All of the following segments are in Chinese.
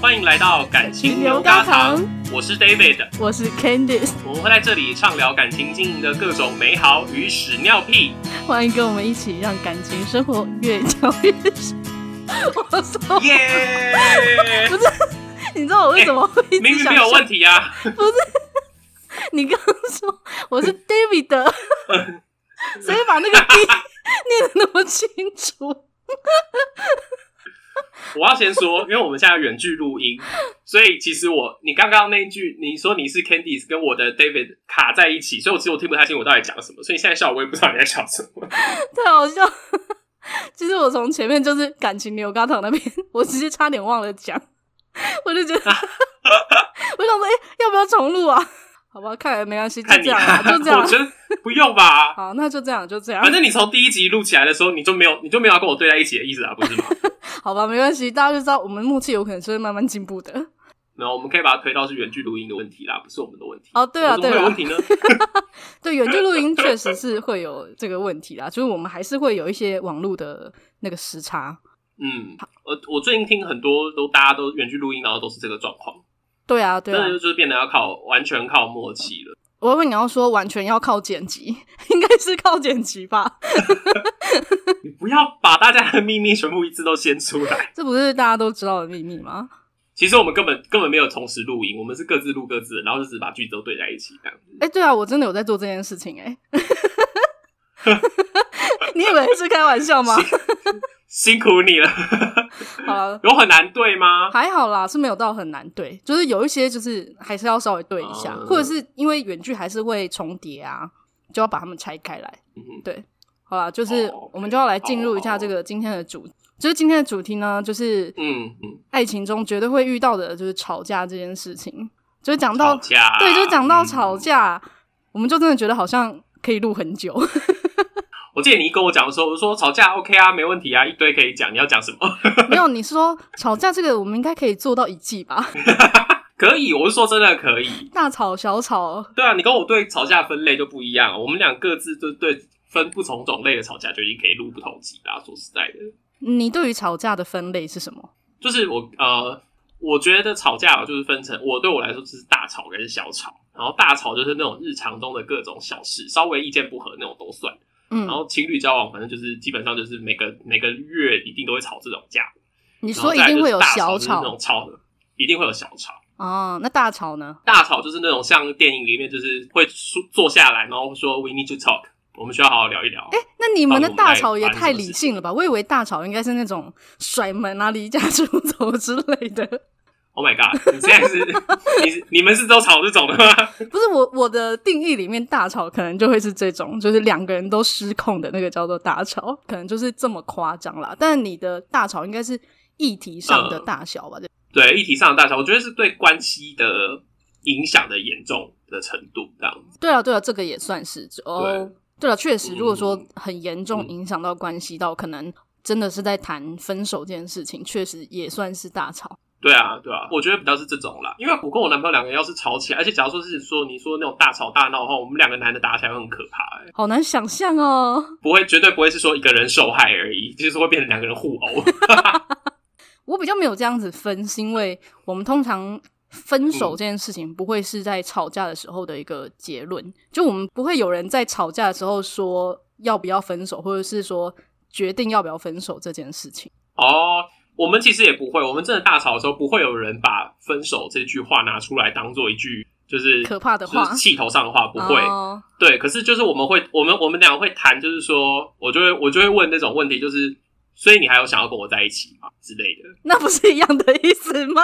欢迎来到感情牛轧糖，我是 David，我是 Candice，我们会在这里畅聊感情经营的各种美好与屎尿屁。欢迎跟我们一起让感情生活越嚼越香。我说耶 不是，你知道我为什么会一直明明没有问题啊？不是，你刚刚说我是 David，所以 把那个 D 念的那么清楚。我要先说，因为我们现在远距录音，所以其实我你刚刚那一句你说你是 Candice 跟我的 David 卡在一起，所以我其实我听不太清我到底讲什么，所以现在笑我也不知道你在笑什么，太好笑。其实我从前面就是感情牛轧糖那边，我直接差点忘了讲，我就觉得，我想说，哎、要不要重录啊？好吧，看来没关系，就这样、啊，就这样。我觉得不用吧。好，那就这样，就这样。反正你从第一集录起来的时候，你就没有，你就没有要跟我对在一起的意思啊，不是吗？好吧，没关系，大家就知道我们默契有可能是会慢慢进步的。那我们可以把它推到是原剧录音的问题啦，不是我们的问题。哦，对啊，对啊。有问题呢？对，原剧录音确实是会有这个问题啦，就是我们还是会有一些网络的那个时差。嗯，我我最近听很多都大家都远距录音，然后都是这个状况。对啊，对啊，真的就是变得要靠完全靠默契了。我以为你要说完全要靠剪辑，应该是靠剪辑吧？你不要把大家的秘密全部一次都掀出来，这不是大家都知道的秘密吗？其实我们根本根本没有同时录音，我们是各自录各自的，然后就只把句子都对在一起这样子。哎、欸，对啊，我真的有在做这件事情哎、欸。你以为是开玩笑吗？辛苦你了。好了，有很难对吗？还好啦，是没有到很难对，就是有一些就是还是要稍微对一下，嗯、或者是因为远距还是会重叠啊，就要把它们拆开来。嗯、对，好啦，就是我们就要来进入一下这个今天的主题，就是今天的主题呢，就是嗯嗯，爱情中绝对会遇到的就是吵架这件事情，就是讲到对，就讲到吵架，嗯、我们就真的觉得好像可以录很久。我记得你跟我讲的时候，我说吵架 OK 啊，没问题啊，一堆可以讲。你要讲什么？没有，你说吵架这个，我们应该可以做到一季吧？可以，我是说真的可以。大吵小吵，对啊，你跟我对吵架分类就不一样。我们俩各自就对分不同种类的吵架，就已经可以录不同集啦。说实在的，你对于吵架的分类是什么？就是我呃，我觉得吵架就是分成，我对我来说就是大吵跟小吵。然后大吵就是那种日常中的各种小事，稍微意见不合那种都算。嗯，然后情侣交往，反正就是基本上就是每个每个月一定都会吵这种架。你说一定会有小吵，那种吵的，一定会有小吵。哦，那大吵呢？大吵就是那种像电影里面，就是会说坐下来，然后说 “We need to talk”，我们需要好好聊一聊。哎，那你们的大吵也太理性了吧？我以为大吵应该是那种甩门啊、离家出走之类的。Oh my god！你现在是你你们是都吵这种的吗？不是我我的定义里面大吵可能就会是这种，就是两个人都失控的那个叫做大吵，可能就是这么夸张啦。但你的大吵应该是议题上的大小吧？嗯、对，议题上的大小，我觉得是对关系的影响的严重的程度这样子。对啊，对啊，这个也算是哦。对，对啊，确实，如果说很严重影响到关系到，可能真的是在谈分手这件事情，确实也算是大吵。对啊，对啊，我觉得比较是这种啦，因为我跟我男朋友两个人要是吵起来，而且假如说是说你说那种大吵大闹的话，我们两个男的打起来会很可怕，欸，好难想象哦。不会，绝对不会是说一个人受害而已，就是会变成两个人互殴。我比较没有这样子分，是因为我们通常分手这件事情不会是在吵架的时候的一个结论，嗯、就我们不会有人在吵架的时候说要不要分手，或者是说决定要不要分手这件事情。哦。我们其实也不会，我们真的大吵的时候，不会有人把分手这句话拿出来当做一句就是可怕的话，就是气头上的话，不会。Oh. 对，可是就是我们会，我们我们俩会谈，就是说我就会我就会问那种问题，就是所以你还有想要跟我在一起吗之类的？那不是一样的意思吗？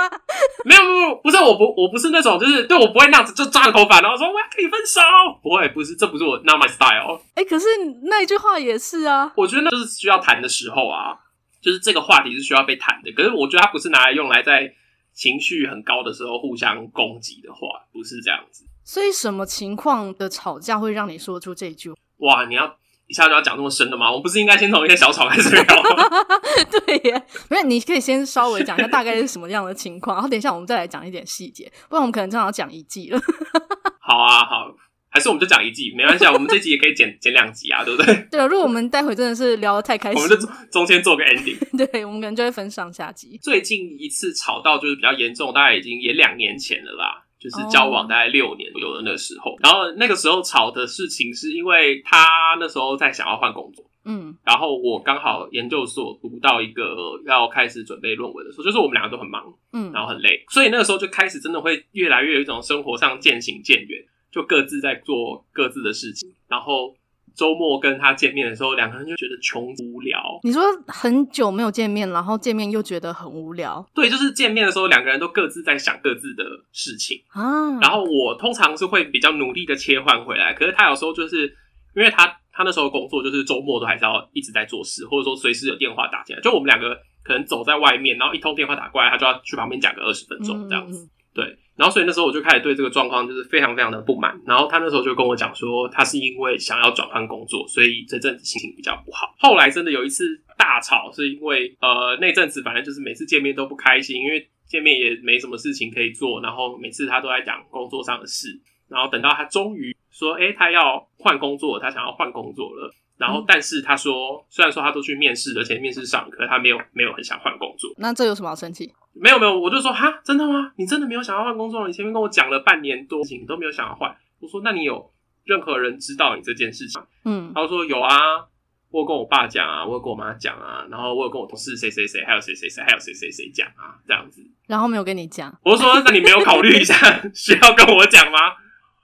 没有没有，不是，我不我不是那种，就是对我不会那样子就抓着头发，然后说我要跟你分手，不会，不是，这不是我 not my style。哎、欸，可是那一句话也是啊，我觉得那就是需要谈的时候啊。就是这个话题是需要被谈的，可是我觉得它不是拿来用来在情绪很高的时候互相攻击的话，不是这样子。所以什么情况的吵架会让你说出这句？哇，你要一下就要讲这么深的吗？我不是应该先从一些小吵开始聊吗？对耶，不是，你可以先稍微讲一下大概是什么样的情况，然后等一下我们再来讲一点细节，不然我们可能正好讲一季了。好啊，好，还是我们就讲一季，没关系啊，我们这集也可以剪剪两集啊，对不对？对啊，如果我们待会真的是聊得太开心，我们就中间做个 ending。对，我们可能就会分上下集。最近一次吵到就是比较严重，大概已经也两年前了啦，就是交往大概六年左右的那个时候。Oh. 然后那个时候吵的事情是因为他那时候在想要换工作，嗯，然后我刚好研究所读到一个要开始准备论文的时候，就是我们两个都很忙，嗯，然后很累，所以那个时候就开始真的会越来越有一种生活上渐行渐远。就各自在做各自的事情，然后周末跟他见面的时候，两个人就觉得穷无聊。你说很久没有见面，然后见面又觉得很无聊。对，就是见面的时候，两个人都各自在想各自的事情啊。然后我通常是会比较努力的切换回来，可是他有时候就是因为他他那时候工作就是周末都还是要一直在做事，或者说随时有电话打进来，就我们两个可能走在外面，然后一通电话打过来，他就要去旁边讲个二十分钟这样子。嗯对，然后所以那时候我就开始对这个状况就是非常非常的不满。然后他那时候就跟我讲说，他是因为想要转换工作，所以这阵子心情比较不好。后来真的有一次大吵，是因为呃那阵子反正就是每次见面都不开心，因为见面也没什么事情可以做，然后每次他都在讲工作上的事。然后等到他终于说，诶，他要换工作，他想要换工作了。然后但是他说，虽然说他都去面试，而且面试上，可是他没有没有很想换工作。那这有什么好生气？没有没有，我就说哈，真的吗？你真的没有想要换工作？你前面跟我讲了半年多，你都没有想要换。我说，那你有任何人知道你这件事情？嗯，他说有啊，我有跟我爸讲啊，我有跟我妈讲啊，然后我有跟我同事谁谁谁，还有谁谁谁，还有谁谁谁讲啊，这样子。然后没有跟你讲。我说，那你没有考虑一下 需要跟我讲吗？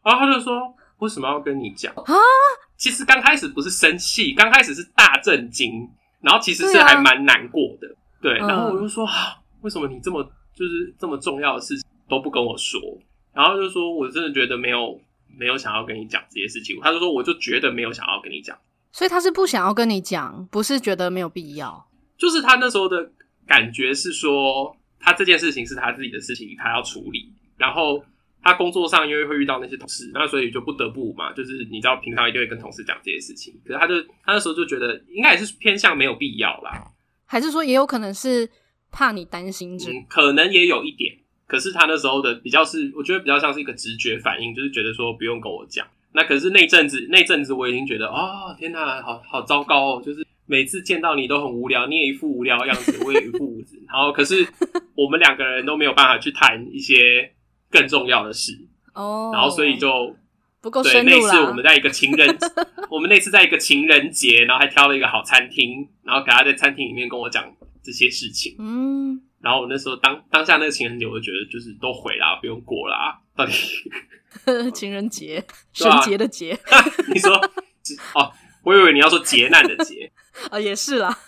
然后他就说，为什么要跟你讲啊？其实刚开始不是生气，刚开始是大震惊，然后其实是还蛮难过的。对，啊、对，然后我就说。嗯为什么你这么就是这么重要的事情都不跟我说？然后就说我真的觉得没有没有想要跟你讲这些事情。他就说我就觉得没有想要跟你讲，所以他是不想要跟你讲，不是觉得没有必要。就是他那时候的感觉是说，他这件事情是他自己的事情，他要处理。然后他工作上因为会遇到那些同事，那所以就不得不嘛，就是你知道平常一定会跟同事讲这些事情。可是他就他那时候就觉得应该也是偏向没有必要啦，还是说也有可能是。怕你担心可能也有一点。可是他那时候的比较是，我觉得比较像是一个直觉反应，就是觉得说不用跟我讲。那可是那阵子，那阵子我已经觉得，哦，天哪，好好糟糕哦！就是每次见到你都很无聊，你也一副无聊的样子，我也一副无子。然后可是我们两个人都没有办法去谈一些更重要的事哦。然后所以就不够深入了。对，那次我们在一个情人，我们那次在一个情人节，然后还挑了一个好餐厅，然后给他在餐厅里面跟我讲。这些事情，嗯，然后我那时候当当下那个情人节，我就觉得就是都毁啦，不用过啦。到底 情人节，神节的节，你说哦，我以为你要说劫难的劫啊，也是啦。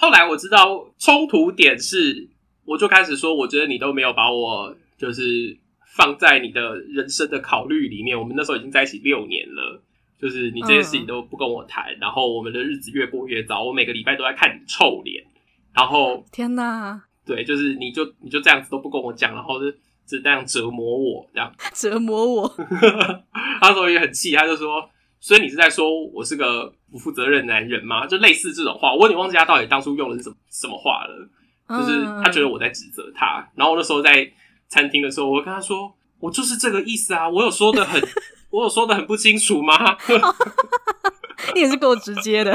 后来我知道冲突点是，我就开始说，我觉得你都没有把我就是放在你的人生的考虑里面。我们那时候已经在一起六年了，就是你这些事情都不跟我谈，嗯、然后我们的日子越过越糟，我每个礼拜都在看你臭脸。然后天哪，对，就是你就你就这样子都不跟我讲，然后就只这样折磨我，这样 折磨我。他说也很气，他就说，所以你是在说我是个不负责任的男人吗？就类似这种话，我有点忘记他到底当初用的是什么什么话了。就是他觉得我在指责他。然后我那时候在餐厅的时候，我跟他说，我就是这个意思啊，我有说的很，我有说的很不清楚吗？你也是够直接的。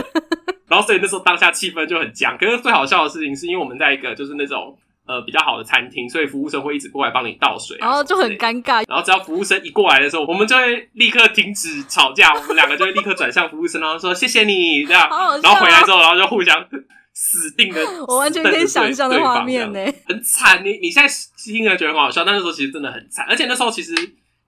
然后，所以那时候当下气氛就很僵。可是最好笑的事情是，因为我们在一个就是那种呃比较好的餐厅，所以服务生会一直过来帮你倒水，然后就很尴尬。然后只要服务生一过来的时候，我们就会立刻停止吵架，我们两个就会立刻转向服务生，然后说谢谢你这样。好好笑啊。然后回来之后，然后就互相死定了。我完全可以想象的画面呢，很惨。你你现在听了觉得很好笑，但那时候其实真的很惨。而且那时候其实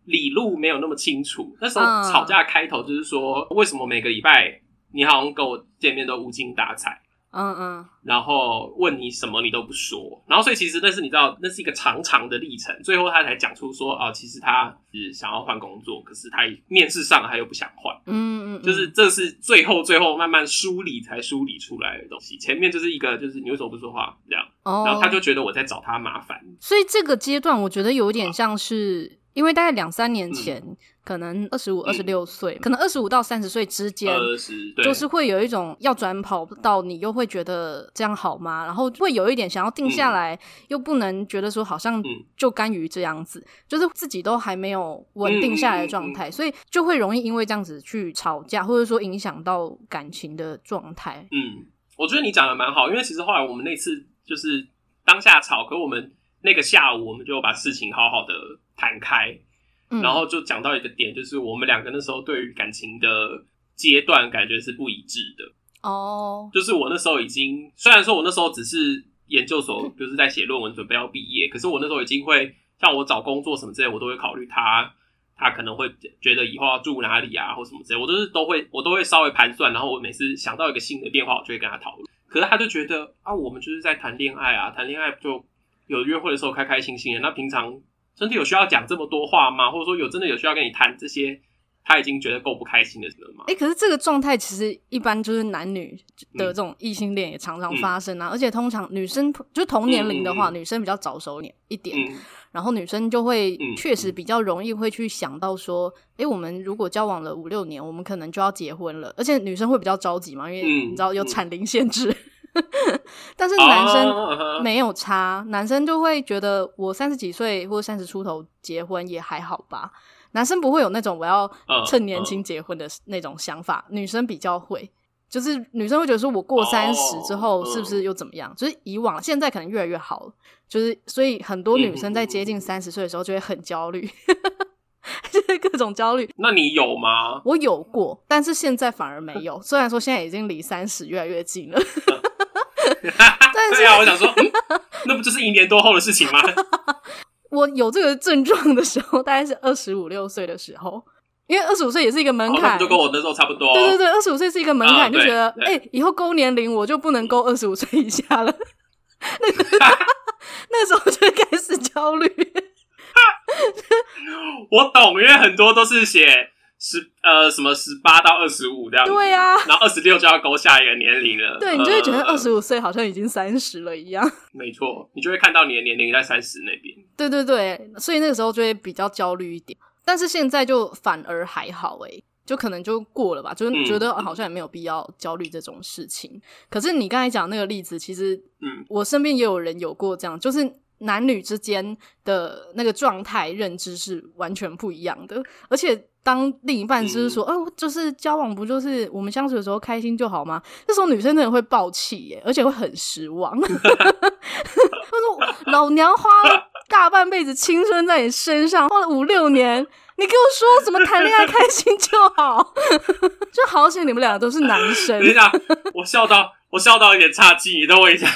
理路没有那么清楚。那时候吵架开头就是说，为什么每个礼拜。你好像跟我见面都无精打采，嗯嗯，然后问你什么你都不说，然后所以其实那是你知道那是一个长长的历程，最后他才讲出说啊，其实他是想要换工作，可是他面试上他又不想换，嗯嗯，就是这是最后最后慢慢梳理才梳理出来的东西，前面就是一个就是你为什么不说话这样，然后他就觉得我在找他麻烦，所以这个阶段我觉得有点像是。因为大概两三年前，嗯、可能二十五、二十六岁，可能二十五到三十岁之间，就是会有一种要转跑道，你又会觉得这样好吗？然后会有一点想要定下来，嗯、又不能觉得说好像就甘于这样子，嗯、就是自己都还没有稳定下来的状态，嗯、所以就会容易因为这样子去吵架，或者说影响到感情的状态。嗯，我觉得你讲的蛮好，因为其实后来我们那次就是当下吵，可我们那个下午我们就把事情好好的。谈开，然后就讲到一个点，就是我们两个那时候对于感情的阶段感觉是不一致的哦。就是我那时候已经，虽然说我那时候只是研究所，就是在写论文准备要毕业，可是我那时候已经会像我找工作什么之类，我都会考虑他，他可能会觉得以后要住哪里啊，或什么之类，我都是都会，我都会稍微盘算，然后我每次想到一个新的变化，我就会跟他讨论。可是他就觉得啊，我们就是在谈恋爱啊，谈恋爱就有约会的时候开开心心的，那平常。真的有需要讲这么多话吗？或者说有真的有需要跟你谈这些？他已经觉得够不开心的了吗？哎、欸，可是这个状态其实一般就是男女的这种异性恋也常常发生啊。嗯、而且通常女生就同年龄的话，嗯、女生比较早熟一点，嗯、然后女生就会确实比较容易会去想到说，哎、欸，我们如果交往了五六年，我们可能就要结婚了。而且女生会比较着急嘛，因为你知道有产龄限制。嗯 但是男生没有差，男生就会觉得我三十几岁或者三十出头结婚也还好吧。男生不会有那种我要趁年轻结婚的那种想法，女生比较会，就是女生会觉得说我过三十之后是不是又怎么样？就是以往现在可能越来越好了，就是所以很多女生在接近三十岁的时候就会很焦虑，就是各种焦虑。那你有吗？我有过，但是现在反而没有。虽然说现在已经离三十越来越近了。但是对啊，我想说，嗯，那不就是一年多后的事情吗？我有这个症状的时候，大概是二十五六岁的时候，因为二十五岁也是一个门槛，哦，就跟我那时候差不多。对对对，二十五岁是一个门槛，啊，就觉得，哎，欸，以后勾年龄我就不能勾二十五岁以下了。那个那时候就开始焦虑。我懂，因为很多都是写。十呃，什么十八到二十五这样子，对呀、啊，然后二十六就要勾下一个年龄了，对，你就会觉得二十五岁好像已经三十了一样。没错，你就会看到你的年龄在三十那边。对对对，所以那个时候就会比较焦虑一点。但是现在就反而还好诶，就可能就过了吧，就是觉得好像也没有必要焦虑这种事情。嗯、可是你刚才讲那个例子，其实嗯，我身边也有人有过这样，就是男女之间的那个状态认知是完全不一样的，而且。当另一半就是说，哦、就是交往不就是我们相处的时候开心就好吗？这时候女生真的会爆气耶，而且会很失望。她说：“老娘花了大半辈子青春在你身上，花了五六年，你给我说怎么谈恋爱开心就好？就好险你们两个都是男生。”等一下，我笑到我笑到有点岔气，你等我一下。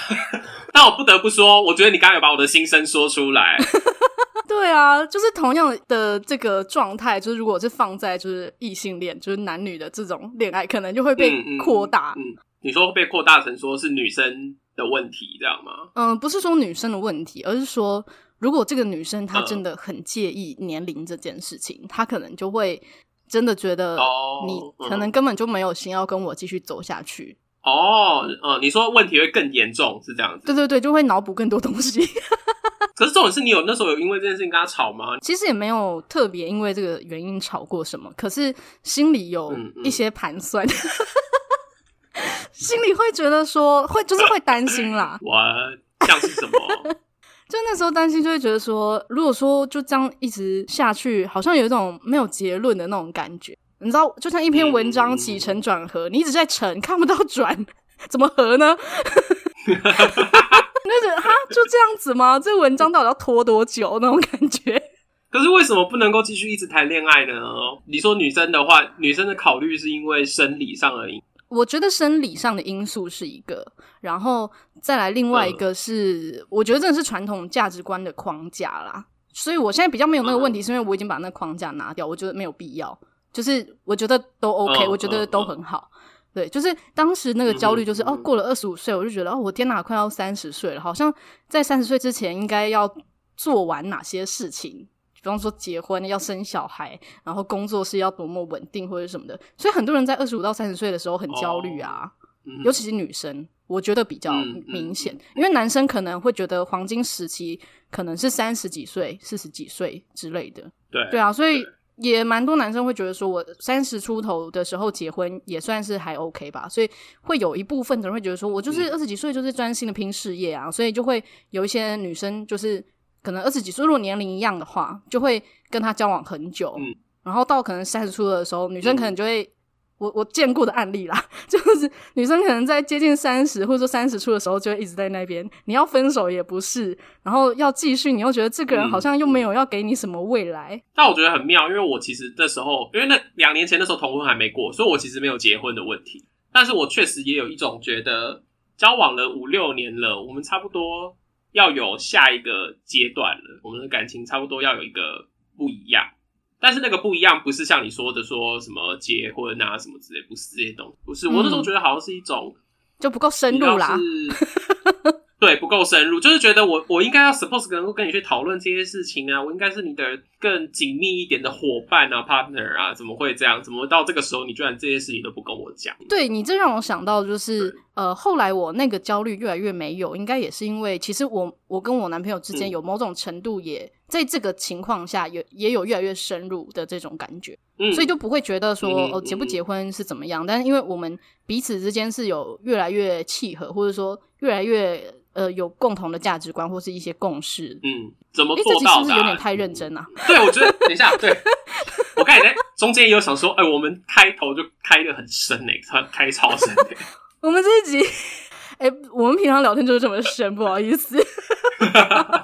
但我不得不说，我觉得你刚刚有把我的心声说出来。对啊，就是同样的这个状态，就是如果是放在就是异性恋，就是男女的这种恋爱，可能就会被扩大。嗯，嗯，嗯，你说被扩大成说是女生的问题，这样吗？嗯，不是说女生的问题，而是说如果这个女生她真的很介意年龄这件事情，嗯、她可能就会真的觉得你可能根本就没有心要跟我继续走下去。哦，嗯，你说问题会更严重，是这样子？对对对，就会脑补更多东西。可是重点是你有那时候有因为这件事情跟他吵吗？其实也没有特别因为这个原因吵过什么，可是心里有一些盘算，嗯嗯、心里会觉得说会就是会担心啦。我像是什么？就那时候担心，就会觉得说，如果说就这样一直下去，好像有一种没有结论的那种感觉。你知道，就像一篇文章起承转合，嗯、你一直在承，看不到转，怎么合呢？那就哈就这样子吗？这个文章到底要拖多久？那种感觉。可是为什么不能够继续一直谈恋爱呢？你说女生的话，女生的考虑是因为生理上而已。我觉得生理上的因素是一个，然后再来另外一个是，嗯、我觉得这是传统价值观的框架啦。所以我现在比较没有那个问题，是因为我已经把那个框架拿掉，我觉得没有必要。就是我觉得都 OK，嗯、我觉得都很好。对，就是当时那个焦虑，就是、嗯、哦，过了二十五岁，我就觉得哦，我天哪，快要三十岁了，好像在三十岁之前应该要做完哪些事情，比方说结婚、要生小孩，然后工作是要多么稳定或者什么的。所以很多人在二十五到三十岁的时候很焦虑啊，哦嗯、尤其是女生，我觉得比较明显，嗯嗯、因为男生可能会觉得黄金时期可能是三十几岁、四十几岁之类的。对对啊，所以也蛮多男生会觉得说，我三十出头的时候结婚也算是还 OK 吧。所以会有一部分的人会觉得说，我就是二十几岁就是专心的拼事业啊。嗯、所以就会有一些女生就是可能二十几岁，如果年龄一样的话，就会跟他交往很久。嗯，然后到可能三十出的时候，女生可能就会。我我见过的案例啦，就是女生可能在接近三十或者说三十出的时候，就会一直在那边。你要分手也不是，然后要继续，你又觉得这个人好像又没有要给你什么未来。嗯、但我觉得很妙，因为我其实那时候，因为那两年前的时候同婚还没过，所以我其实没有结婚的问题。但是我确实也有一种觉得，交往了五六年了，我们差不多要有下一个阶段了，我们的感情差不多要有一个不一样。但是那个不一样，不是像你说的说什么结婚啊什么之类，不是这些东西，不是。我那种觉得好像是一种就不够深入啦。对，不够深入，就是觉得我我应该要 suppose 能够跟你去讨论这些事情啊，我应该是你的更紧密一点的伙伴啊，partner 啊，怎么会这样？怎么到这个时候你居然这些事情都不跟我讲？对，你这让我想到就是呃，后来我那个焦虑越来越没有，应该也是因为其实我我跟我男朋友之间有某种程度也在这个情况下有也有越来越深入的这种感觉，嗯，所以就不会觉得说哦结不结婚是怎么样，但是因为我们彼此之间是有越来越契合，或者说越来越。呃，有共同的价值观或是一些共识。嗯，怎么做到的、啊？是不是有点太认真啊？对，我觉得等一下，对 我刚才在中间也有想说，哎、欸，我们开头就开的很深呢、欸，他开超深、欸。我们这一集，哎、欸，我们平常聊天就是这么深，不好意思，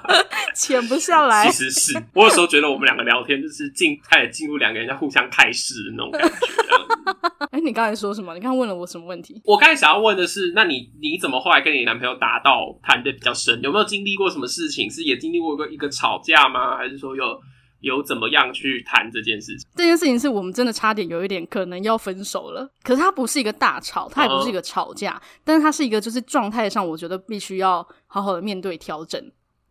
潜不下来。其实是我有时候觉得我们两个聊天就是进开始进入两个人在互相开示的那种感觉。哎、欸，你刚才说什么？你刚问了我什么问题？我刚才想要问的是，那你你怎么后来跟你男朋友达到谈的比较深？有没有经历过什么事情？是也经历过一个一个吵架吗？还是说有有怎么样去谈这件事情？这件事情是我们真的差点有一点可能要分手了。可是它不是一个大吵，它也不是一个吵架，嗯、但是它是一个就是状态上，我觉得必须要好好的面对调整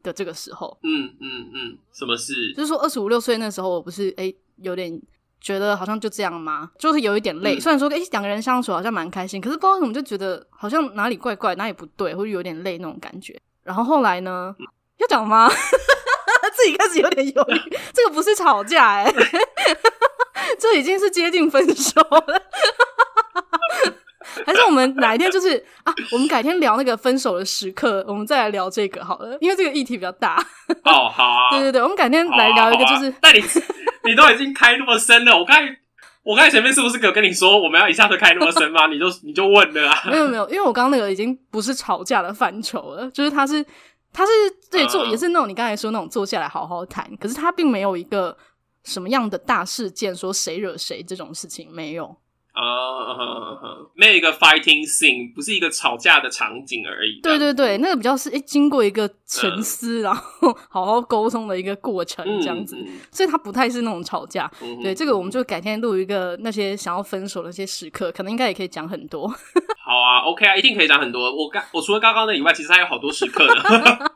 的这个时候。嗯嗯嗯，什么事？就是说二十五六岁那时候，我不是哎、欸、有点。觉得好像就这样吗？就是有一点累。嗯、虽然说，哎、欸，两个人相处好像蛮开心，可是不知道怎么就觉得好像哪里怪怪，哪里不对，或者有点累那种感觉。然后后来呢？嗯、要讲吗？自己开始有点犹豫。这个不是吵架、欸，哎，这已经是接近分手了。还是我们哪一天就是啊？我们改天聊那个分手的时刻，我们再来聊这个好了，因为这个议题比较大。哦，好啊。对对对，我们改天来聊一个，就是。那、啊啊、你。你都已经开那么深了，我刚才我刚才前面是不是有跟你说我们要一下子开那么深吗？你就你就问了啊？没有没有，因为我刚刚那个已经不是吵架的范畴了，就是他是他是对坐也是那种你刚才说那种坐下来好好谈，可是他并没有一个什么样的大事件说谁惹谁这种事情没有。啊，没有一个 fighting scene，不是一个吵架的场景而已。对对对，那个比较是诶、欸，经过一个沉思，然后好好沟通的一个过程，这样子，所以它不太是那种吵架。对，这个我们就改天录一个那些想要分手的一些时刻，可能应该也可以讲很多。好啊，OK 啊，一定可以讲很多。我刚我除了刚刚的以外，其实还有好多时刻的。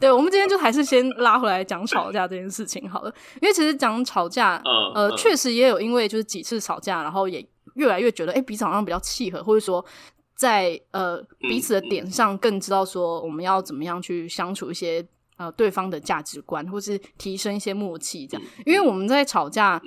对，我们今天就还是先拉回来讲吵架这件事情好了，因为其实讲吵架，呃，确、实也有因为就是几次吵架，然后也。越来越觉得，哎、欸，彼此好像比较契合，或者说在，呃彼此的点上更知道说我们要怎么样去相处一些呃对方的价值观，或是提升一些默契，这样。因为我们在吵架，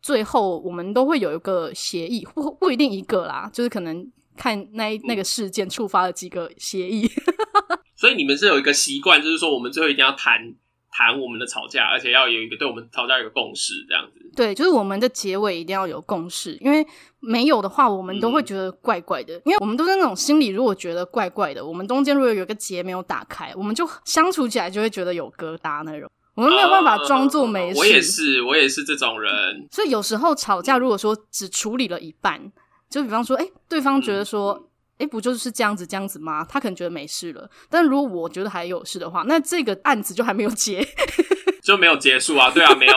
最后我们都会有一个协议，不不一定一个啦，就是可能看那那个事件触发了几个协议。所以你们是有一个习惯，就是说我们最后一定要谈。谈我们的吵架，而且要有一个对我们吵架有一个共识，这样子。对，就是我们的结尾一定要有共识，因为没有的话，我们都会觉得怪怪的。嗯、因为我们都是那种心里如果觉得怪怪的，我们中间如果有一个结没有打开，我们就相处起来就会觉得有疙瘩那种。我们没有办法装作没事。我也是，我也是这种人。所以有时候吵架，如果说只处理了一半，就比方说，哎、欸，对方觉得说。嗯哎，不就是这样子这样子吗？他可能觉得没事了，但如果我觉得还有事的话，那这个案子就还没有结，就没有结束啊？对啊，没有。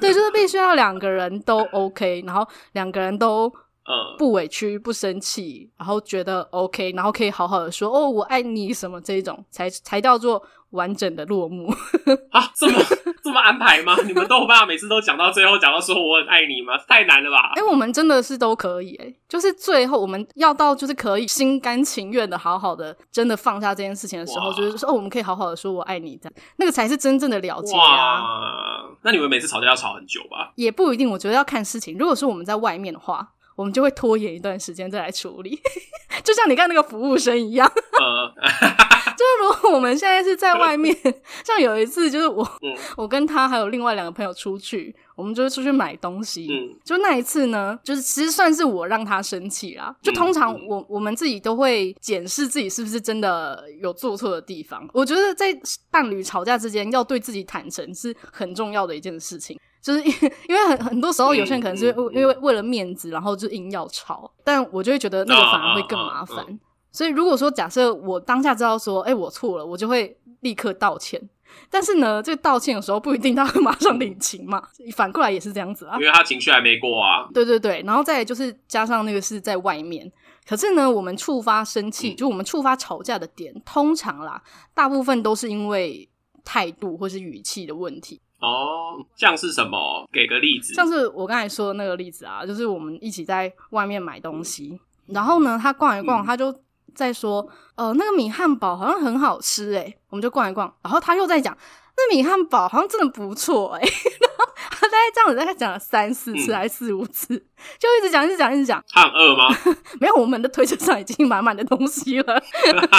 对，就是必须要两个人都 OK，然后两个人都呃不委屈、不生气，然后觉得 OK，然后可以好好的说哦，我爱你什么这一种，才才叫做。完整的落幕 啊，这么这么安排吗？你们都有办法每次都讲到最后，讲到说我很爱你吗？太难了吧？哎、欸，我们真的是都可以、欸，哎，就是最后我们要到就是可以心甘情愿的好好的真的放下这件事情的时候，就是说哦，我们可以好好的说我爱你，这样那个才是真正的了解啊。那你们每次吵架要吵很久吧？也不一定，我觉得要看事情。如果说我们在外面的话，我们就会拖延一段时间再来处理，就像你看那个服务生一样。呃，就是如果我们现在是在外面，像有一次就是我，嗯、我跟他还有另外两个朋友出去，我们就是出去买东西。嗯，就那一次呢，就是其实算是我让他生气啦。就通常我、嗯、我们自己都会检视自己是不是真的有做错的地方。我觉得在伴侣吵架之间，要对自己坦诚是很重要的一件事情。就是因为因为很很多时候有些人可能是因为为了面子，然后就硬要吵，但我就会觉得那个反而会更麻烦。所以如果说假设我当下知道说，哎，我错了，我就会立刻道歉。但是呢，这个道歉的时候不一定他会马上领情嘛，反过来也是这样子啊，因为他情绪还没过啊。对对对，然后再就是加上那个是在外面，可是呢，我们触发生气，就我们触发吵架的点，通常啦，大部分都是因为态度或是语气的问题。哦，像是什么？给个例子。像是我刚才说的那个例子啊，就是我们一起在外面买东西，嗯、然后呢，他逛一逛，嗯、他就在说，呃，那个米汉堡好像很好吃诶、欸，我们就逛一逛，然后他又在讲，那米汉堡好像真的不错诶、欸，然后他大概这样子大概讲了三四次还是四五次，嗯、就一直讲一直讲一直讲。他很饿吗？没有，我们的推车上已经满满的东西了。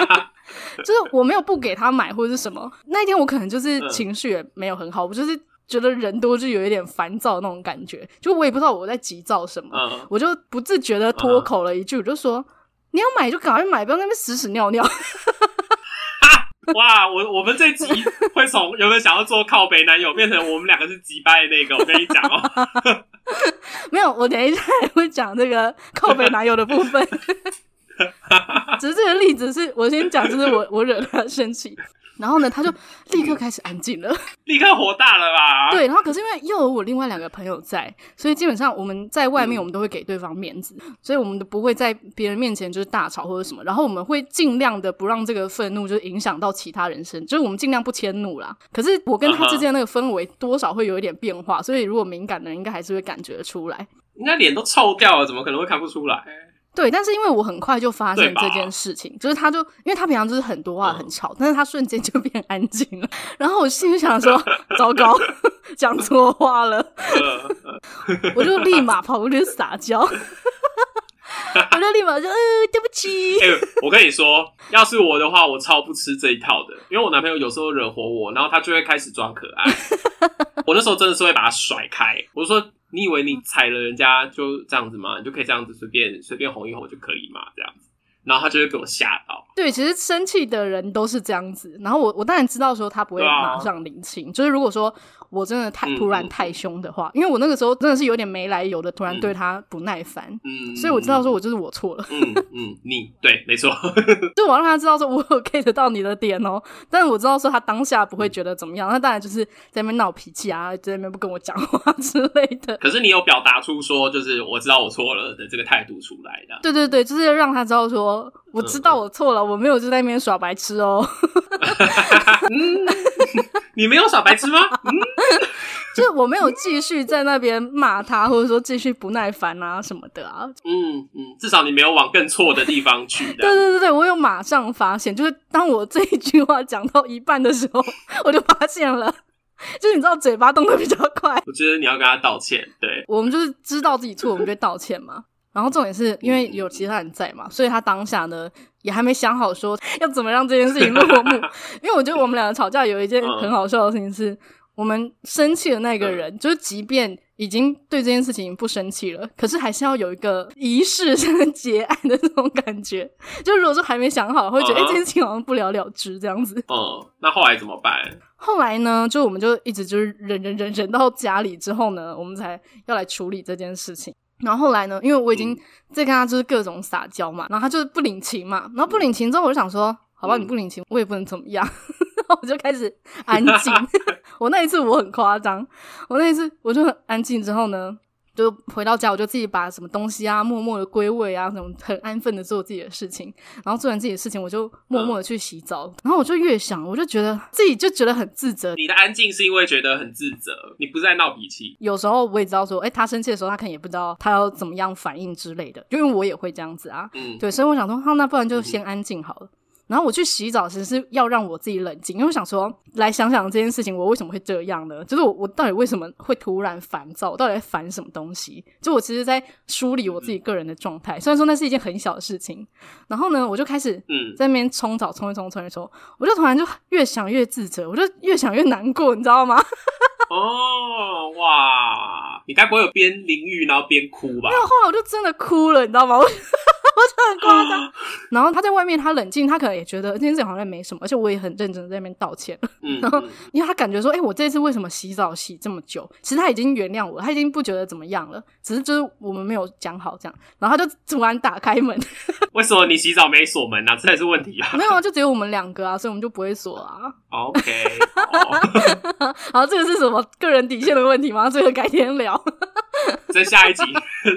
就是我没有不给他买或者是什么，那一天我可能就是情绪也没有很好，嗯、我就是觉得人多就有一点烦躁那种感觉，就我也不知道我在急躁什么，嗯、我就不自觉的脱口了一句，嗯、我就说你要买就赶快买，不要那边屎屎尿尿。哇，我我们这集会从有没有想要做靠北男友变成我们两个是机掰的那个，我跟你讲哦。没有，我等一下也会讲这个靠北男友的部分。只是这个例子是我先讲，就是我我惹他生气，然后呢，他就立刻开始安静了，立刻火大了吧？对，然后可是因为又有我另外两个朋友在，所以基本上我们在外面我们都会给对方面子，嗯、所以我们都不会在别人面前就是大吵或者什么，然后我们会尽量的不让这个愤怒就是影响到其他人生，就是我们尽量不迁怒啦。可是我跟他之间那个氛围多少会有一点变化，所以如果敏感的人应该还是会感觉出来。应该脸都臭掉了，怎么可能会看不出来？对，但是因为我很快就发现这件事情，就是他就因为他平常就是很多话很吵，嗯、但是他瞬间就变安静了。然后我心里想说，糟糕，讲错话了，我就立马跑过去撒娇，我就立马就呃对不起。欸，我跟你说，要是我的话，我超不吃这一套的，因为我男朋友有时候惹火我，然后他就会开始装可爱。我那时候真的是会把他甩开，我说。你以为你踩了人家就这样子吗？你就可以这样子随便随便哄一哄就可以吗？这样子，然后他就会给我吓到。对，其实生气的人都是这样子。然后我我当然知道说他不会马上领情，啊、就是如果说我真的太突然太凶的话，嗯、因为我那个时候真的是有点没来由的突然对他不耐烦，嗯，所以我知道说我就是我错了。嗯嗯，你对，没错，就我让他知道说我有 get 到你的点哦，但是我知道说他当下不会觉得怎么样，他当然就是在那边闹脾气啊，在那边不跟我讲话 之类的。可是你有表达出说就是我知道我错了的这个态度出来的。对对对，就是让他知道说我知道我错了，嗯、我没有就在那边耍白痴哦。嗯，你没有耍白痴吗？嗯。就是我没有继续在那边骂他，或者说继续不耐烦啊什么的啊。嗯嗯，至少你没有往更错的地方去。对对对对，我有马上发现，就是当我这一句话讲到一半的时候，我就发现了，就是你知道嘴巴动得比较快。我觉得你要跟他道歉。对，我们就是知道自己错，我们就道歉嘛。然后重点是因为有其他人在嘛，所以他当下呢也还没想好说 要怎么让这件事情落幕。因为我觉得我们两个吵架有一件很好笑的事情是。我们生气的那个人，嗯、就是即便已经对这件事情不生气了，可是还是要有一个仪式才能结案的这种感觉。就如果说还没想好，会觉得哎、这件事情好像不了了之这样子。嗯，那后来怎么办？后来呢，就我们就一直就是忍忍忍忍到家里之后呢，我们才要来处理这件事情。然后后来呢，因为我已经在跟他就是各种撒娇嘛，然后他就是不领情嘛，然后不领情之后，我就想说，好吧，你不领情，我也不能怎么样。然后我就开始安静。我那一次我很夸张，我那一次我就很安静。之后呢，就回到家，我就自己把什么东西啊，默默的归位啊，什么很安分的做自己的事情。然后做完自己的事情，我就默默的去洗澡。嗯、然后我就越想，我就觉得自己就觉得很自责。你的安静是因为觉得很自责，你不是在闹脾气。有时候我也知道说，哎，他生气的时候，他可能也不知道他要怎么样反应之类的，因为我也会这样子啊。嗯，对，所以我想说，好，那不然就先安静好了。然后我去洗澡，其实是要让我自己冷静，因为我想说，来想想这件事情，我为什么会这样呢？就是我我到底为什么会突然烦躁？我到底在烦什么东西？就我其实，在梳理我自己个人的状态。虽然说那是一件很小的事情，然后呢，我就开始嗯在那边冲澡，冲一冲，冲一冲，我就突然就越想越自责，我就越想越难过，你知道吗？哦，哇！你该不会有边淋浴然后边哭吧？没有，后来我就真的哭了，你知道吗？我。我就很夸张，然后他在外面，他冷静，他可能也觉得这件事好像没什么，而且我也很认真的在那边道歉。嗯，然后因为他感觉说，哎、欸，我这次为什么洗澡洗这么久？其实他已经原谅我了，他已经不觉得怎么样了，只是就是我们没有讲好这样。然后他就突然打开门，为什么你洗澡没锁门啊？这才是问题啊！没有啊，就只有我们两个啊，所以我们就不会锁啊。OK，好，这个是什么个人底线的问题吗？这个改天聊。这下一集，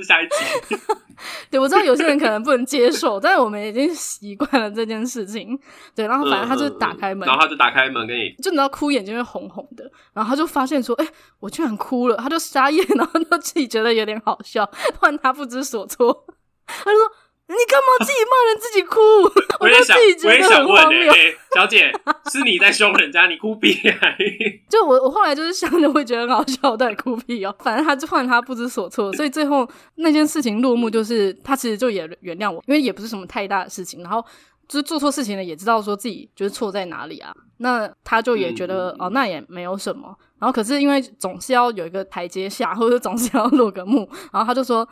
下一集。对，我知道有些人可能不能接受，但是我们已经习惯了这件事情。对，然后反正他就打开门，然后他就打开门给你，就你知道哭，眼睛会红红的，然后他就发现说：“哎、欸，我居然哭了。”他就傻眼，然后他自己觉得有点好笑，突然他不知所措。他就说。你干嘛自己骂人自己哭？我也想，我自己觉得很荒谬。欸欸、小姐，是你在凶人家，你哭屁啊！就我，我后来就是想着会觉得很好笑，但，哭屁哦。反正他就换他不知所措，所以最后那件事情落幕，就是他其实就也原谅我，因为也不是什么太大的事情。然后就是做错事情了，也知道说自己就是错在哪里啊。那他就也觉得、嗯、哦，那也没有什么。然后可是因为总是要有一个台阶下，或者总是要落个幕，然后他就说。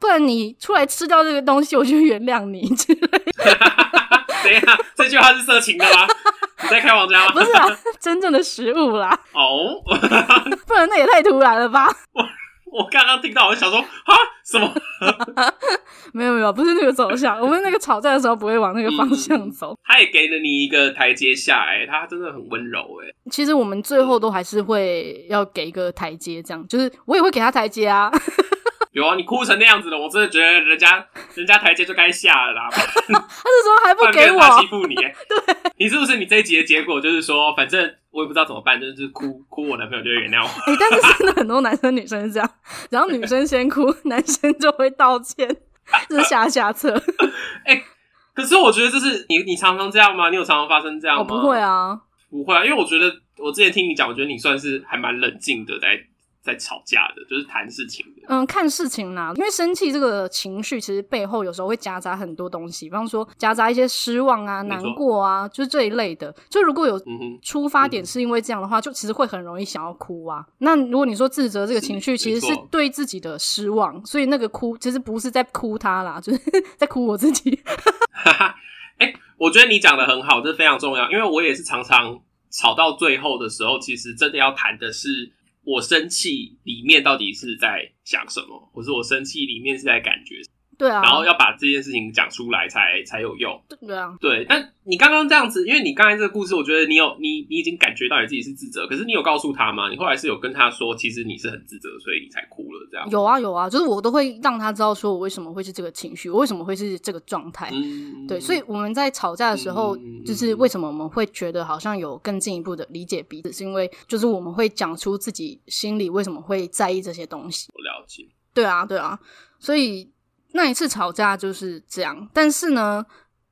不然你出来吃掉这个东西，我就原谅你之类的。等一下，这句话是色情的吗？你在开玩笑吗？不是啊，真正的食物啦。哦，不然那也太突然了吧？我我刚刚听到，我就想说啊，什么？没有没有，不是那个走向。我们那个吵架的时候不会往那个方向走。嗯、他也给了你一个台阶下，哎，他真的很温柔，哎。其实我们最后都还是会要给一个台阶，这样就是我也会给他台阶啊。有啊，你哭成那样子了，我真的觉得人家 人家台阶就该下了啦。他是说还不给我 欺负你？对，你是不是你这一集的结果就是说，反正我也不知道怎么办，就是哭哭，我男朋友就会原谅我。哎、欸，但是真的很多男生女生是这样，然后女生先哭，男生就会道歉，这是下下策。哎、欸，可是我觉得这是你你常常这样吗？你有常常发生这样吗？我不会啊，不会啊，因为我觉得我之前听你讲，我觉得你算是还蛮冷静的在。在吵架的，就是谈事情的。嗯，看事情啦，因为生气这个情绪，其实背后有时候会夹杂很多东西，比方说夹杂一些失望啊、难过啊，就是这一类的。就如果有出发点是因为这样的话，嗯、就其实会很容易想要哭啊。那如果你说自责这个情绪，其实是对自己的失望，所以那个哭其实不是在哭他啦，就是在哭我自己。哈哈，哎，我觉得你讲的很好，这非常重要，因为我也是常常吵到最后的时候，其实真的要谈的是。我生气里面到底是在想什么，或是我生气里面是在感觉？对啊，然后要把这件事情讲出来才才有用。对啊，对。但你刚刚这样子，因为你刚才这个故事，我觉得你有你你已经感觉到你自己是自责，可是你有告诉他吗？你后来是有跟他说，其实你是很自责，所以你才哭了这样？有啊有啊，就是我都会让他知道，说我为什么会是这个情绪，我为什么会是这个状态。嗯，对。所以我们在吵架的时候，嗯，就是为什么我们会觉得好像有更进一步的理解彼此，是因为就是我们会讲出自己心里为什么会在意这些东西。我了解。对啊对啊，所以。那一次吵架就是这样，但是呢，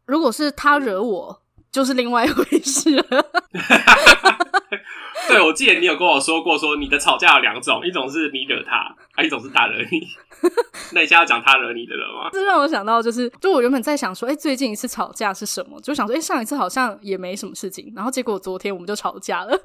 如果是他惹我，就是另外一回事了。对，我记得你有跟我说过，说你的吵架有两种，一种是你惹他，还一种是他惹你。那你现在要讲他惹你的了吗？这让我想到，就是就我原本在想说，哎、欸，最近一次吵架是什么？就想说，哎、欸，上一次好像也没什么事情，然后结果昨天我们就吵架了。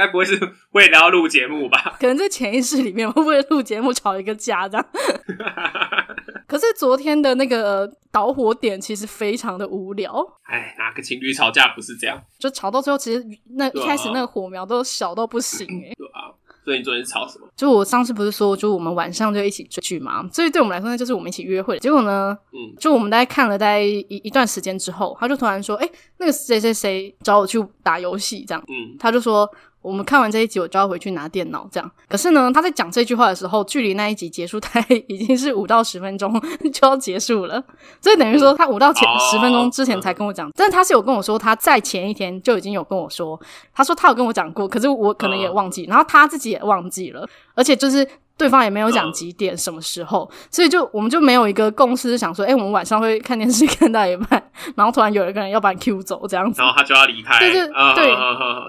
该不会是为了要录节目吧？可能在潜意识里面，会不会录节目吵一个架这样？可是昨天的那个导火点其实非常的无聊。哎，哪个情侣吵架不是这样？就吵到最后，其实那一开始那个火苗都小到不行哎、欸。对啊，所以你昨天吵什么？就我上次不是说，就我们晚上就一起追剧嘛。所以对我们来说，那就是我们一起约会。结果呢，嗯，就我们大概看了大概一一段时间之后，他就突然说：“哎、欸，那个谁谁谁找我去打游戏，这样。”嗯，他就说。我们看完这一集，我就要回去拿电脑。这样，可是呢，他在讲这句话的时候，距离那一集结束，他已经是五到十分钟就要结束了。所以等于说，他五到前十分钟之前才跟我讲，但是他是有跟我说，他在前一天就已经有跟我说，他说他有跟我讲过，可是我可能也忘记，然后他自己也忘记了，而且就是。对方也没有讲几点什么时候，所以就我们就没有一个共识，想说，哎，我们晚上会看电视看到一半，然后突然有一个人要把你 Q 走这样子，然后他就要离开，对对对，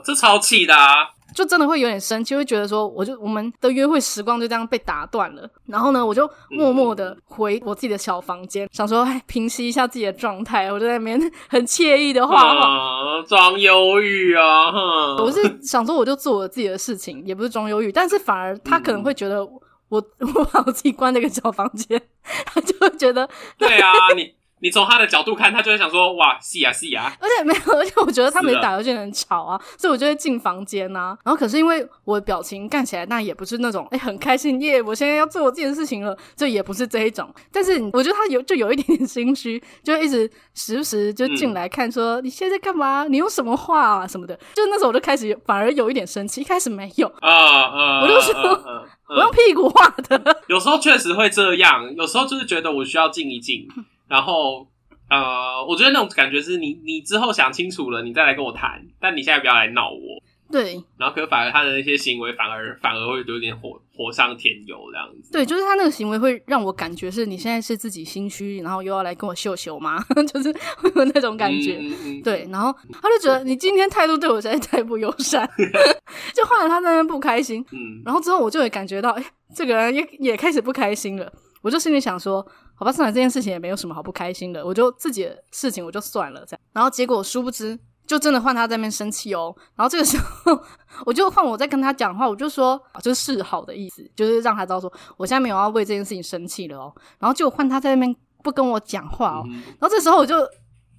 这超气的啊！就真的会有点生气，会觉得说，我就我们的约会时光就这样被打断了。然后呢，我就默默的回我自己的小房间，嗯、想说，哎，平息一下自己的状态。我就在那边很惬意的画画，装忧郁啊！哼，我是想说，我就做我自己的事情，也不是装忧郁，但是反而他可能会觉得我，我我把我自己关在一个小房间，他就会觉得，对啊，你。你从他的角度看，他就会想说：“哇，是啊，是啊。”而且没有，而且我觉得他们打游戏很吵啊，所以我就会进房间呐。然后可是因为我的表情看起来，那也不是那种诶、欸、很开心耶，我现在要做我自己的事情了，就也不是这一种。但是我觉得他有就有一点点心虚，就一直时不时就进来看说：“嗯、你现在干嘛？你用什么画啊什么的？”就那时候我就开始反而有一点生气，一开始没有啊啊，我就说、uh, uh, uh, uh, 我用屁股画的。有时候确实会这样，有时候就是觉得我需要静一静，然后。呃，我觉得那种感觉是你，你之后想清楚了，你再来跟我谈。但你现在不要来闹我。对。然后，可反而他的那些行为，反而反而会有点火火上添油这样子。对，就是他那个行为会让我感觉是你现在是自己心虚，然后又要来跟我秀秀吗？就是会有那种感觉。嗯嗯、对，然后他就觉得你今天态度对我实在太不友善，就换了他在那边不开心。嗯。然后之后我就会感觉到，哎，这个人也也开始不开心了。我就心里想说。好吧，算了，这件事情也没有什么好不开心的，我就自己的事情我就算了这样。然后结果殊不知，就真的换他在那边生气哦。然后这个时候，我就换我在跟他讲话，我就说，就是示好的意思，就是让他知道说，我现在没有要为这件事情生气了哦。然后就换他在那边不跟我讲话哦。然后这时候我就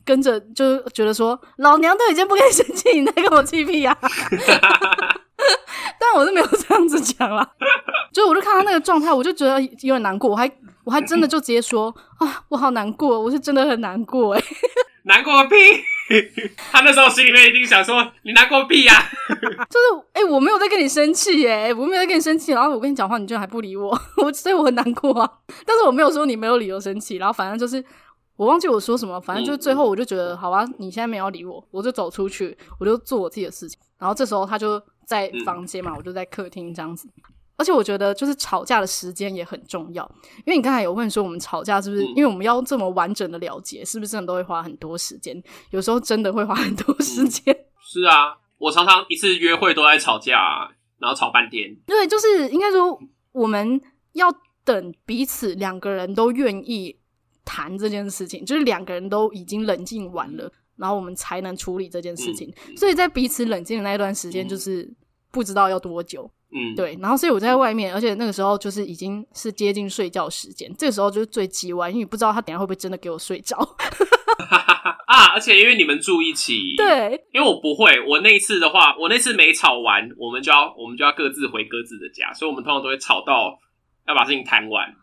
跟着就觉得说，老娘都已经不跟你生气，你在跟我气屁呀？但我是没有这样子讲啦，就我就看他那个状态，我就觉得有点难过，我还。我还真的就直接说啊，我好难过，我是真的很难过诶。难过个屁！他那时候心里面一定想说，你难过屁呀、啊！就是诶，我没有在跟你生气诶，我没有在跟你生气，然后我跟你讲话，你居然还不理我，我所以我很难过啊。但是我没有说你没有理由生气，然后反正就是我忘记我说什么，反正就是最后我就觉得好吧，你现在没有理我，我就走出去，我就做我自己的事情。然后这时候他就在房间嘛，我就在客厅这样子。而且我觉得，就是吵架的时间也很重要，因为你刚才有问说，我们吵架是不是因为我们要这么完整的了解，是不是真的都会花很多时间？有时候真的会花很多时间。是啊，我常常一次约会都在吵架，然后吵半天。对，就是应该说，我们要等彼此两个人都愿意谈这件事情，就是两个人都已经冷静完了，然后我们才能处理这件事情。所以在彼此冷静的那一段时间，就是不知道要多久。嗯，对，然后所以我在外面，而且那个时候就是已经是接近睡觉时间，这个时候就是最急歪，因为不知道他等下会不会真的给我睡着。啊，而且因为你们住一起，对，因为我不会，我那次的话，我那次没吵完，我们就要我们就要各自回各自的家，所以我们通常都会吵到要把事情谈完。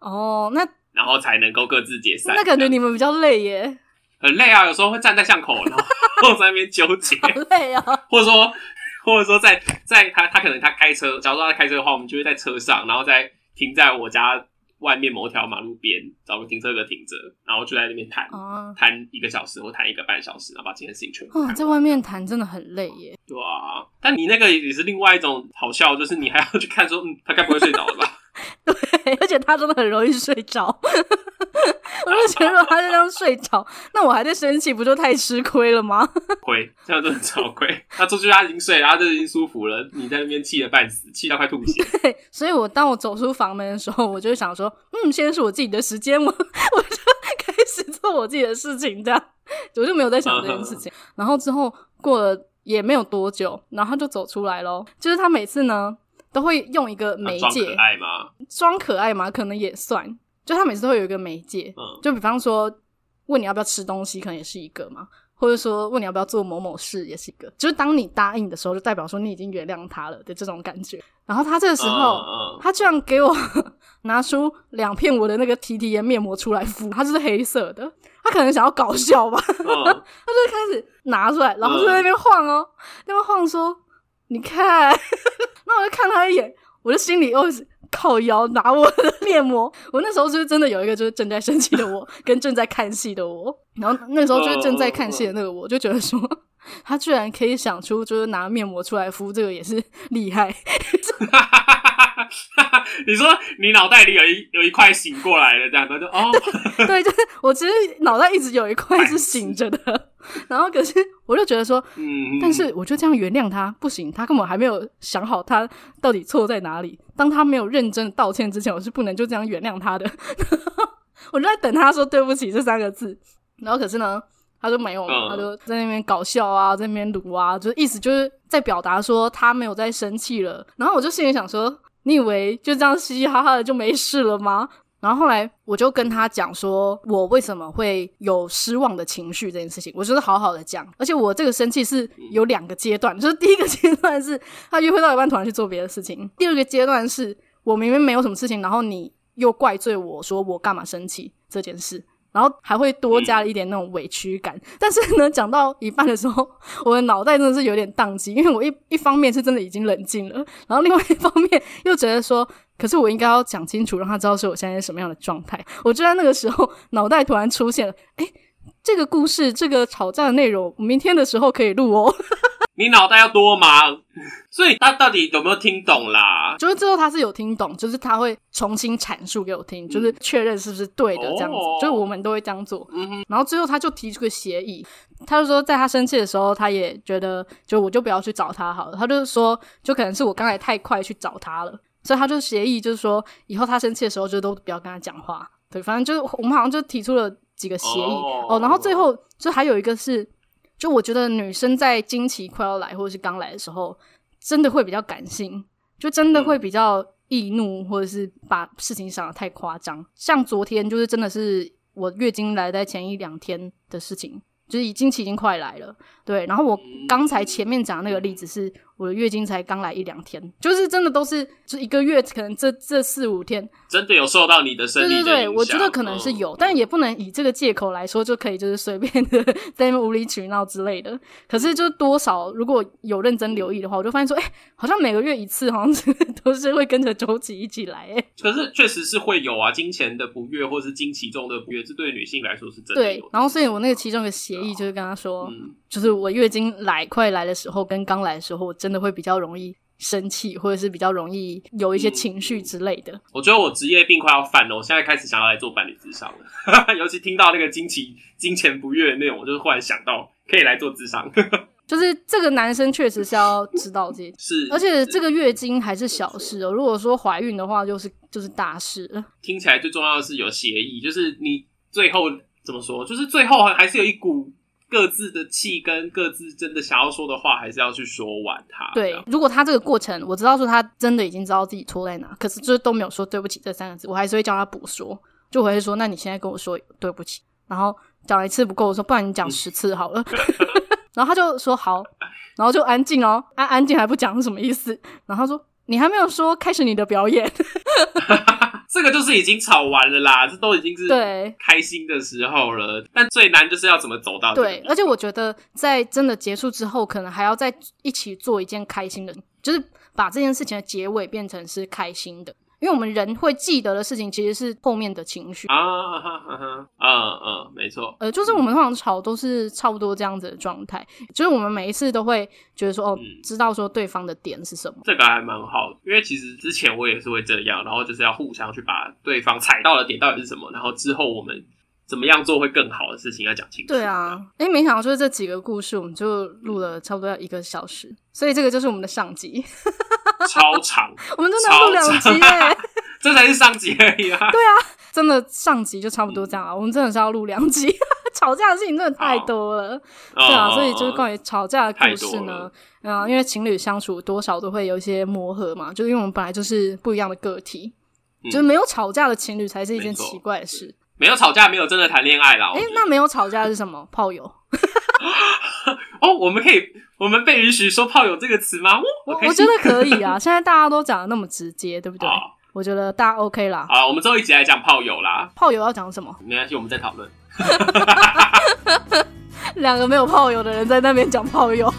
哦，那然后才能够各自解散。那感觉你们比较累耶，很累啊，有时候会站在巷口，然后 在那边纠结，好累啊，或者说。或者说在，在在他他可能他开车，假如说他开车的话，我们就会在车上，然后再停在我家外面某条马路边，找个停车格停着，然后就在那边谈，谈、啊、一个小时或谈一个半小时，然后把这件事情全部谈。在外面谈真的很累耶。对啊，但你那个也是另外一种好笑，就是你还要去看说，嗯，他该不会睡着了吧？对，而且他真的很容易睡着，我就觉得说他就这样睡着，那我还在生气，不就太吃亏了吗？亏，这样真的超亏。他出去他已经睡了，然后就已经舒服了，你在那边气得半死，气到快吐血。对，所以我当我走出房门的时候，我就想说，嗯，现在是我自己的时间，我我就开始做我自己的事情，这样我就没有在想这件事情。然后之后过了也没有多久，然后他就走出来咯，就是他每次呢。都会用一个媒介，装可爱吗？装可爱吗？可能也算。就他每次都会有一个媒介，嗯，就比方说问你要不要吃东西，可能也是一个嘛，或者说问你要不要做某某事，也是一个。就是当你答应的时候，就代表说你已经原谅他了的这种感觉。然后他这个时候，嗯嗯、他居然给我拿出两片我的那个提提颜面膜出来敷，它就是黑色的。他可能想要搞笑吧，嗯、他就开始拿出来，然后就在那边晃哦，那边晃说。你看，那我就看他一眼，我就心里又是靠腰拿我的面膜。我那时候就是真的有一个就是正在生气的我，跟正在看戏的我。然后那时候就是正在看戏的那个我，就觉得说，他居然可以想出就是拿面膜出来敷，这个也是厉害。你说你脑袋里有一有一块醒过来了，这样子就哦，对，就是我其实脑袋一直有一块是醒着的，然后可是我就觉得说，嗯，但是我就这样原谅他不行，他根本还没有想好他到底错在哪里。当他没有认真道歉之前，我是不能就这样原谅他的。我就在等他说对不起这三个字，然后可是呢，他就没有，他就在那边搞笑啊，在那边撸啊，就意思就是在表达说他没有再生气了。然后我就心里想说，你以为就这样嘻嘻哈哈的就没事了吗？然后后来我就跟他讲说，我为什么会有失望的情绪这件事情，我就是好好的讲。而且我这个生气是有两个阶段，就是第一个阶段是他约会到一半突然去做别的事情，第二个阶段是我明明没有什么事情，然后你。又怪罪我说我干嘛生气这件事，然后还会多加了一点那种委屈感。嗯、但是呢，讲到一半的时候，我的脑袋真的是有点宕机，因为我一一方面是真的已经冷静了，然后另外一方面又觉得说，可是我应该要讲清楚，让他知道是我现在是什么样的状态。我就在那个时候，脑袋突然出现了，诶，这个故事，这个吵架的内容，明天的时候可以录哦。你脑袋要多忙，所以他到底有没有听懂啦？就是最后他是有听懂，就是他会重新阐述给我听，嗯、就是确认是不是对的这样子。哦、就是我们都会这样做。嗯哼。然后最后他就提出个协议，他就说在他生气的时候，他也觉得就我就不要去找他好了。他就说，就可能是我刚才太快去找他了，所以他就协议，就是说以后他生气的时候就都不要跟他讲话。对，反正就是我们好像就提出了几个协议哦，哦。然后最后就还有一个是。就我觉得女生在经期快要来或者是刚来的时候，真的会比较感性，就真的会比较易怒，或者是把事情想的太夸张。像昨天就是真的是我月经来在前一两天的事情，就是经期已经快来了，对。然后我刚才前面讲的那个例子是。我的月经才刚来一两天，就是真的都是就一个月，可能这这四五天真的有受到你的生理的。对对对，我觉得可能是有，嗯、但也不能以这个借口来说就可以就是随便的 在那边无理取闹之类的。可是就多少如果有认真留意的话，我就发现说，哎、欸，好像每个月一次，好像是 都是会跟着周期一起来。哎，可是确实是会有啊，金钱的不悦或是经期中的不悦，这对女性来说是真的。对，然后所以我那个其中的协议就是跟他说，嗯、就是我月经来快来的时候跟刚来的时候，我真的会比较容易。生气，或者是比较容易有一些情绪之类的。我觉得我职业病快要犯了，我现在开始想要来做伴侣智商了。尤其听到那个金钱金钱不悦的内容，我就忽然想到可以来做智商。就是这个男生确实是要知道这些，是，而且这个月经还是小事哦。如果说怀孕的话，就是就是大事。听起来最重要的是有协议，就是你最后怎么说，就是最后还是有一股。各自的气跟各自真的想要说的话，还是要去说完它。对，如果他这个过程我知道说他真的已经知道自己错在哪，可是就是都没有说对不起这三个字，我还是会叫他补说，就会说那你现在跟我说对不起，然后讲一次不够，我说不然你讲十次好了，然后他就说好，然后就安静哦，安安静还不讲是什么意思？然后他说你还没有说开始你的表演。这个就是已经吵完了啦，这都已经是对开心的时候了。但最难就是要怎么走到对，而且我觉得在真的结束之后，可能还要再一起做一件开心的，就是把这件事情的结尾变成是开心的。因为我们人会记得的事情，其实是后面的情绪啊，哈哈哈，嗯嗯，没错，呃，就是我们通常吵都是差不多这样子的状态，就是我们每一次都会觉得说，哦，知道说对方的点是什么，这个还蛮好，因为其实之前我也是会这样，然后就是要互相去把对方踩到的点到底是什么，然后之后我们怎么样做会更好的事情要讲清楚。对啊，诶，没想到就是这几个故事，我们就录了差不多要一个小时，所以这个就是我们的上集。超长，我们真的要录两集耶，这才是上集而已啊！对啊，真的上集就差不多这样啊。我们真的是要录两集，吵架的事情真的太多了，对啊，所以就是关于吵架的故事呢，啊，因为情侣相处多少都会有一些磨合嘛，就是因为我们本来就是不一样的个体，就是没有吵架的情侣才是一件奇怪的事。没有吵架，没有真的谈恋爱啦。诶，那没有吵架是什么？炮友。哦，我们可以，我们被允许说“炮友”这个词吗？我我觉得可以啊。现在大家都讲的那么直接，对不对？我觉得大家 OK 啦。好，我们最后一集来讲炮友啦。炮友要讲什么？没关系，我们再讨论。两个没有炮友的人在那边讲炮友。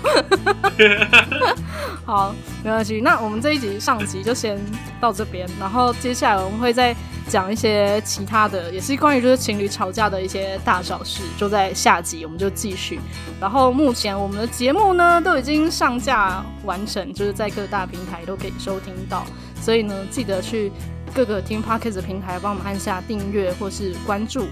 好，没关系。那我们这一集上集就先到这边，然后接下来我们会再。讲一些其他的，也是关于就是情侣吵架的一些大小事，就在下集我们就继续。然后目前我们的节目呢都已经上架完成，就是在各大平台都可以收听到。所以呢，记得去各个听 Podcast 平台帮我们按下订阅或是关注。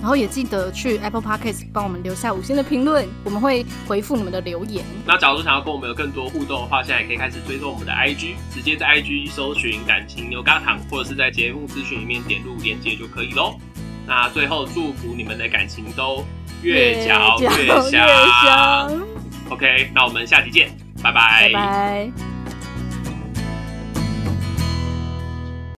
然后也记得去 Apple Podcast 帮我们留下五星的评论，我们会回复你们的留言。那假如想要跟我们有更多互动的话，现在也可以开始追踪我们的 IG，直接在 IG 搜寻感情牛轧糖，或者是在节目资讯里面点入连结就可以喽。那最后祝福你们的感情都越嚼越香。越嚼越香 OK，那我们下期见，拜拜。拜拜。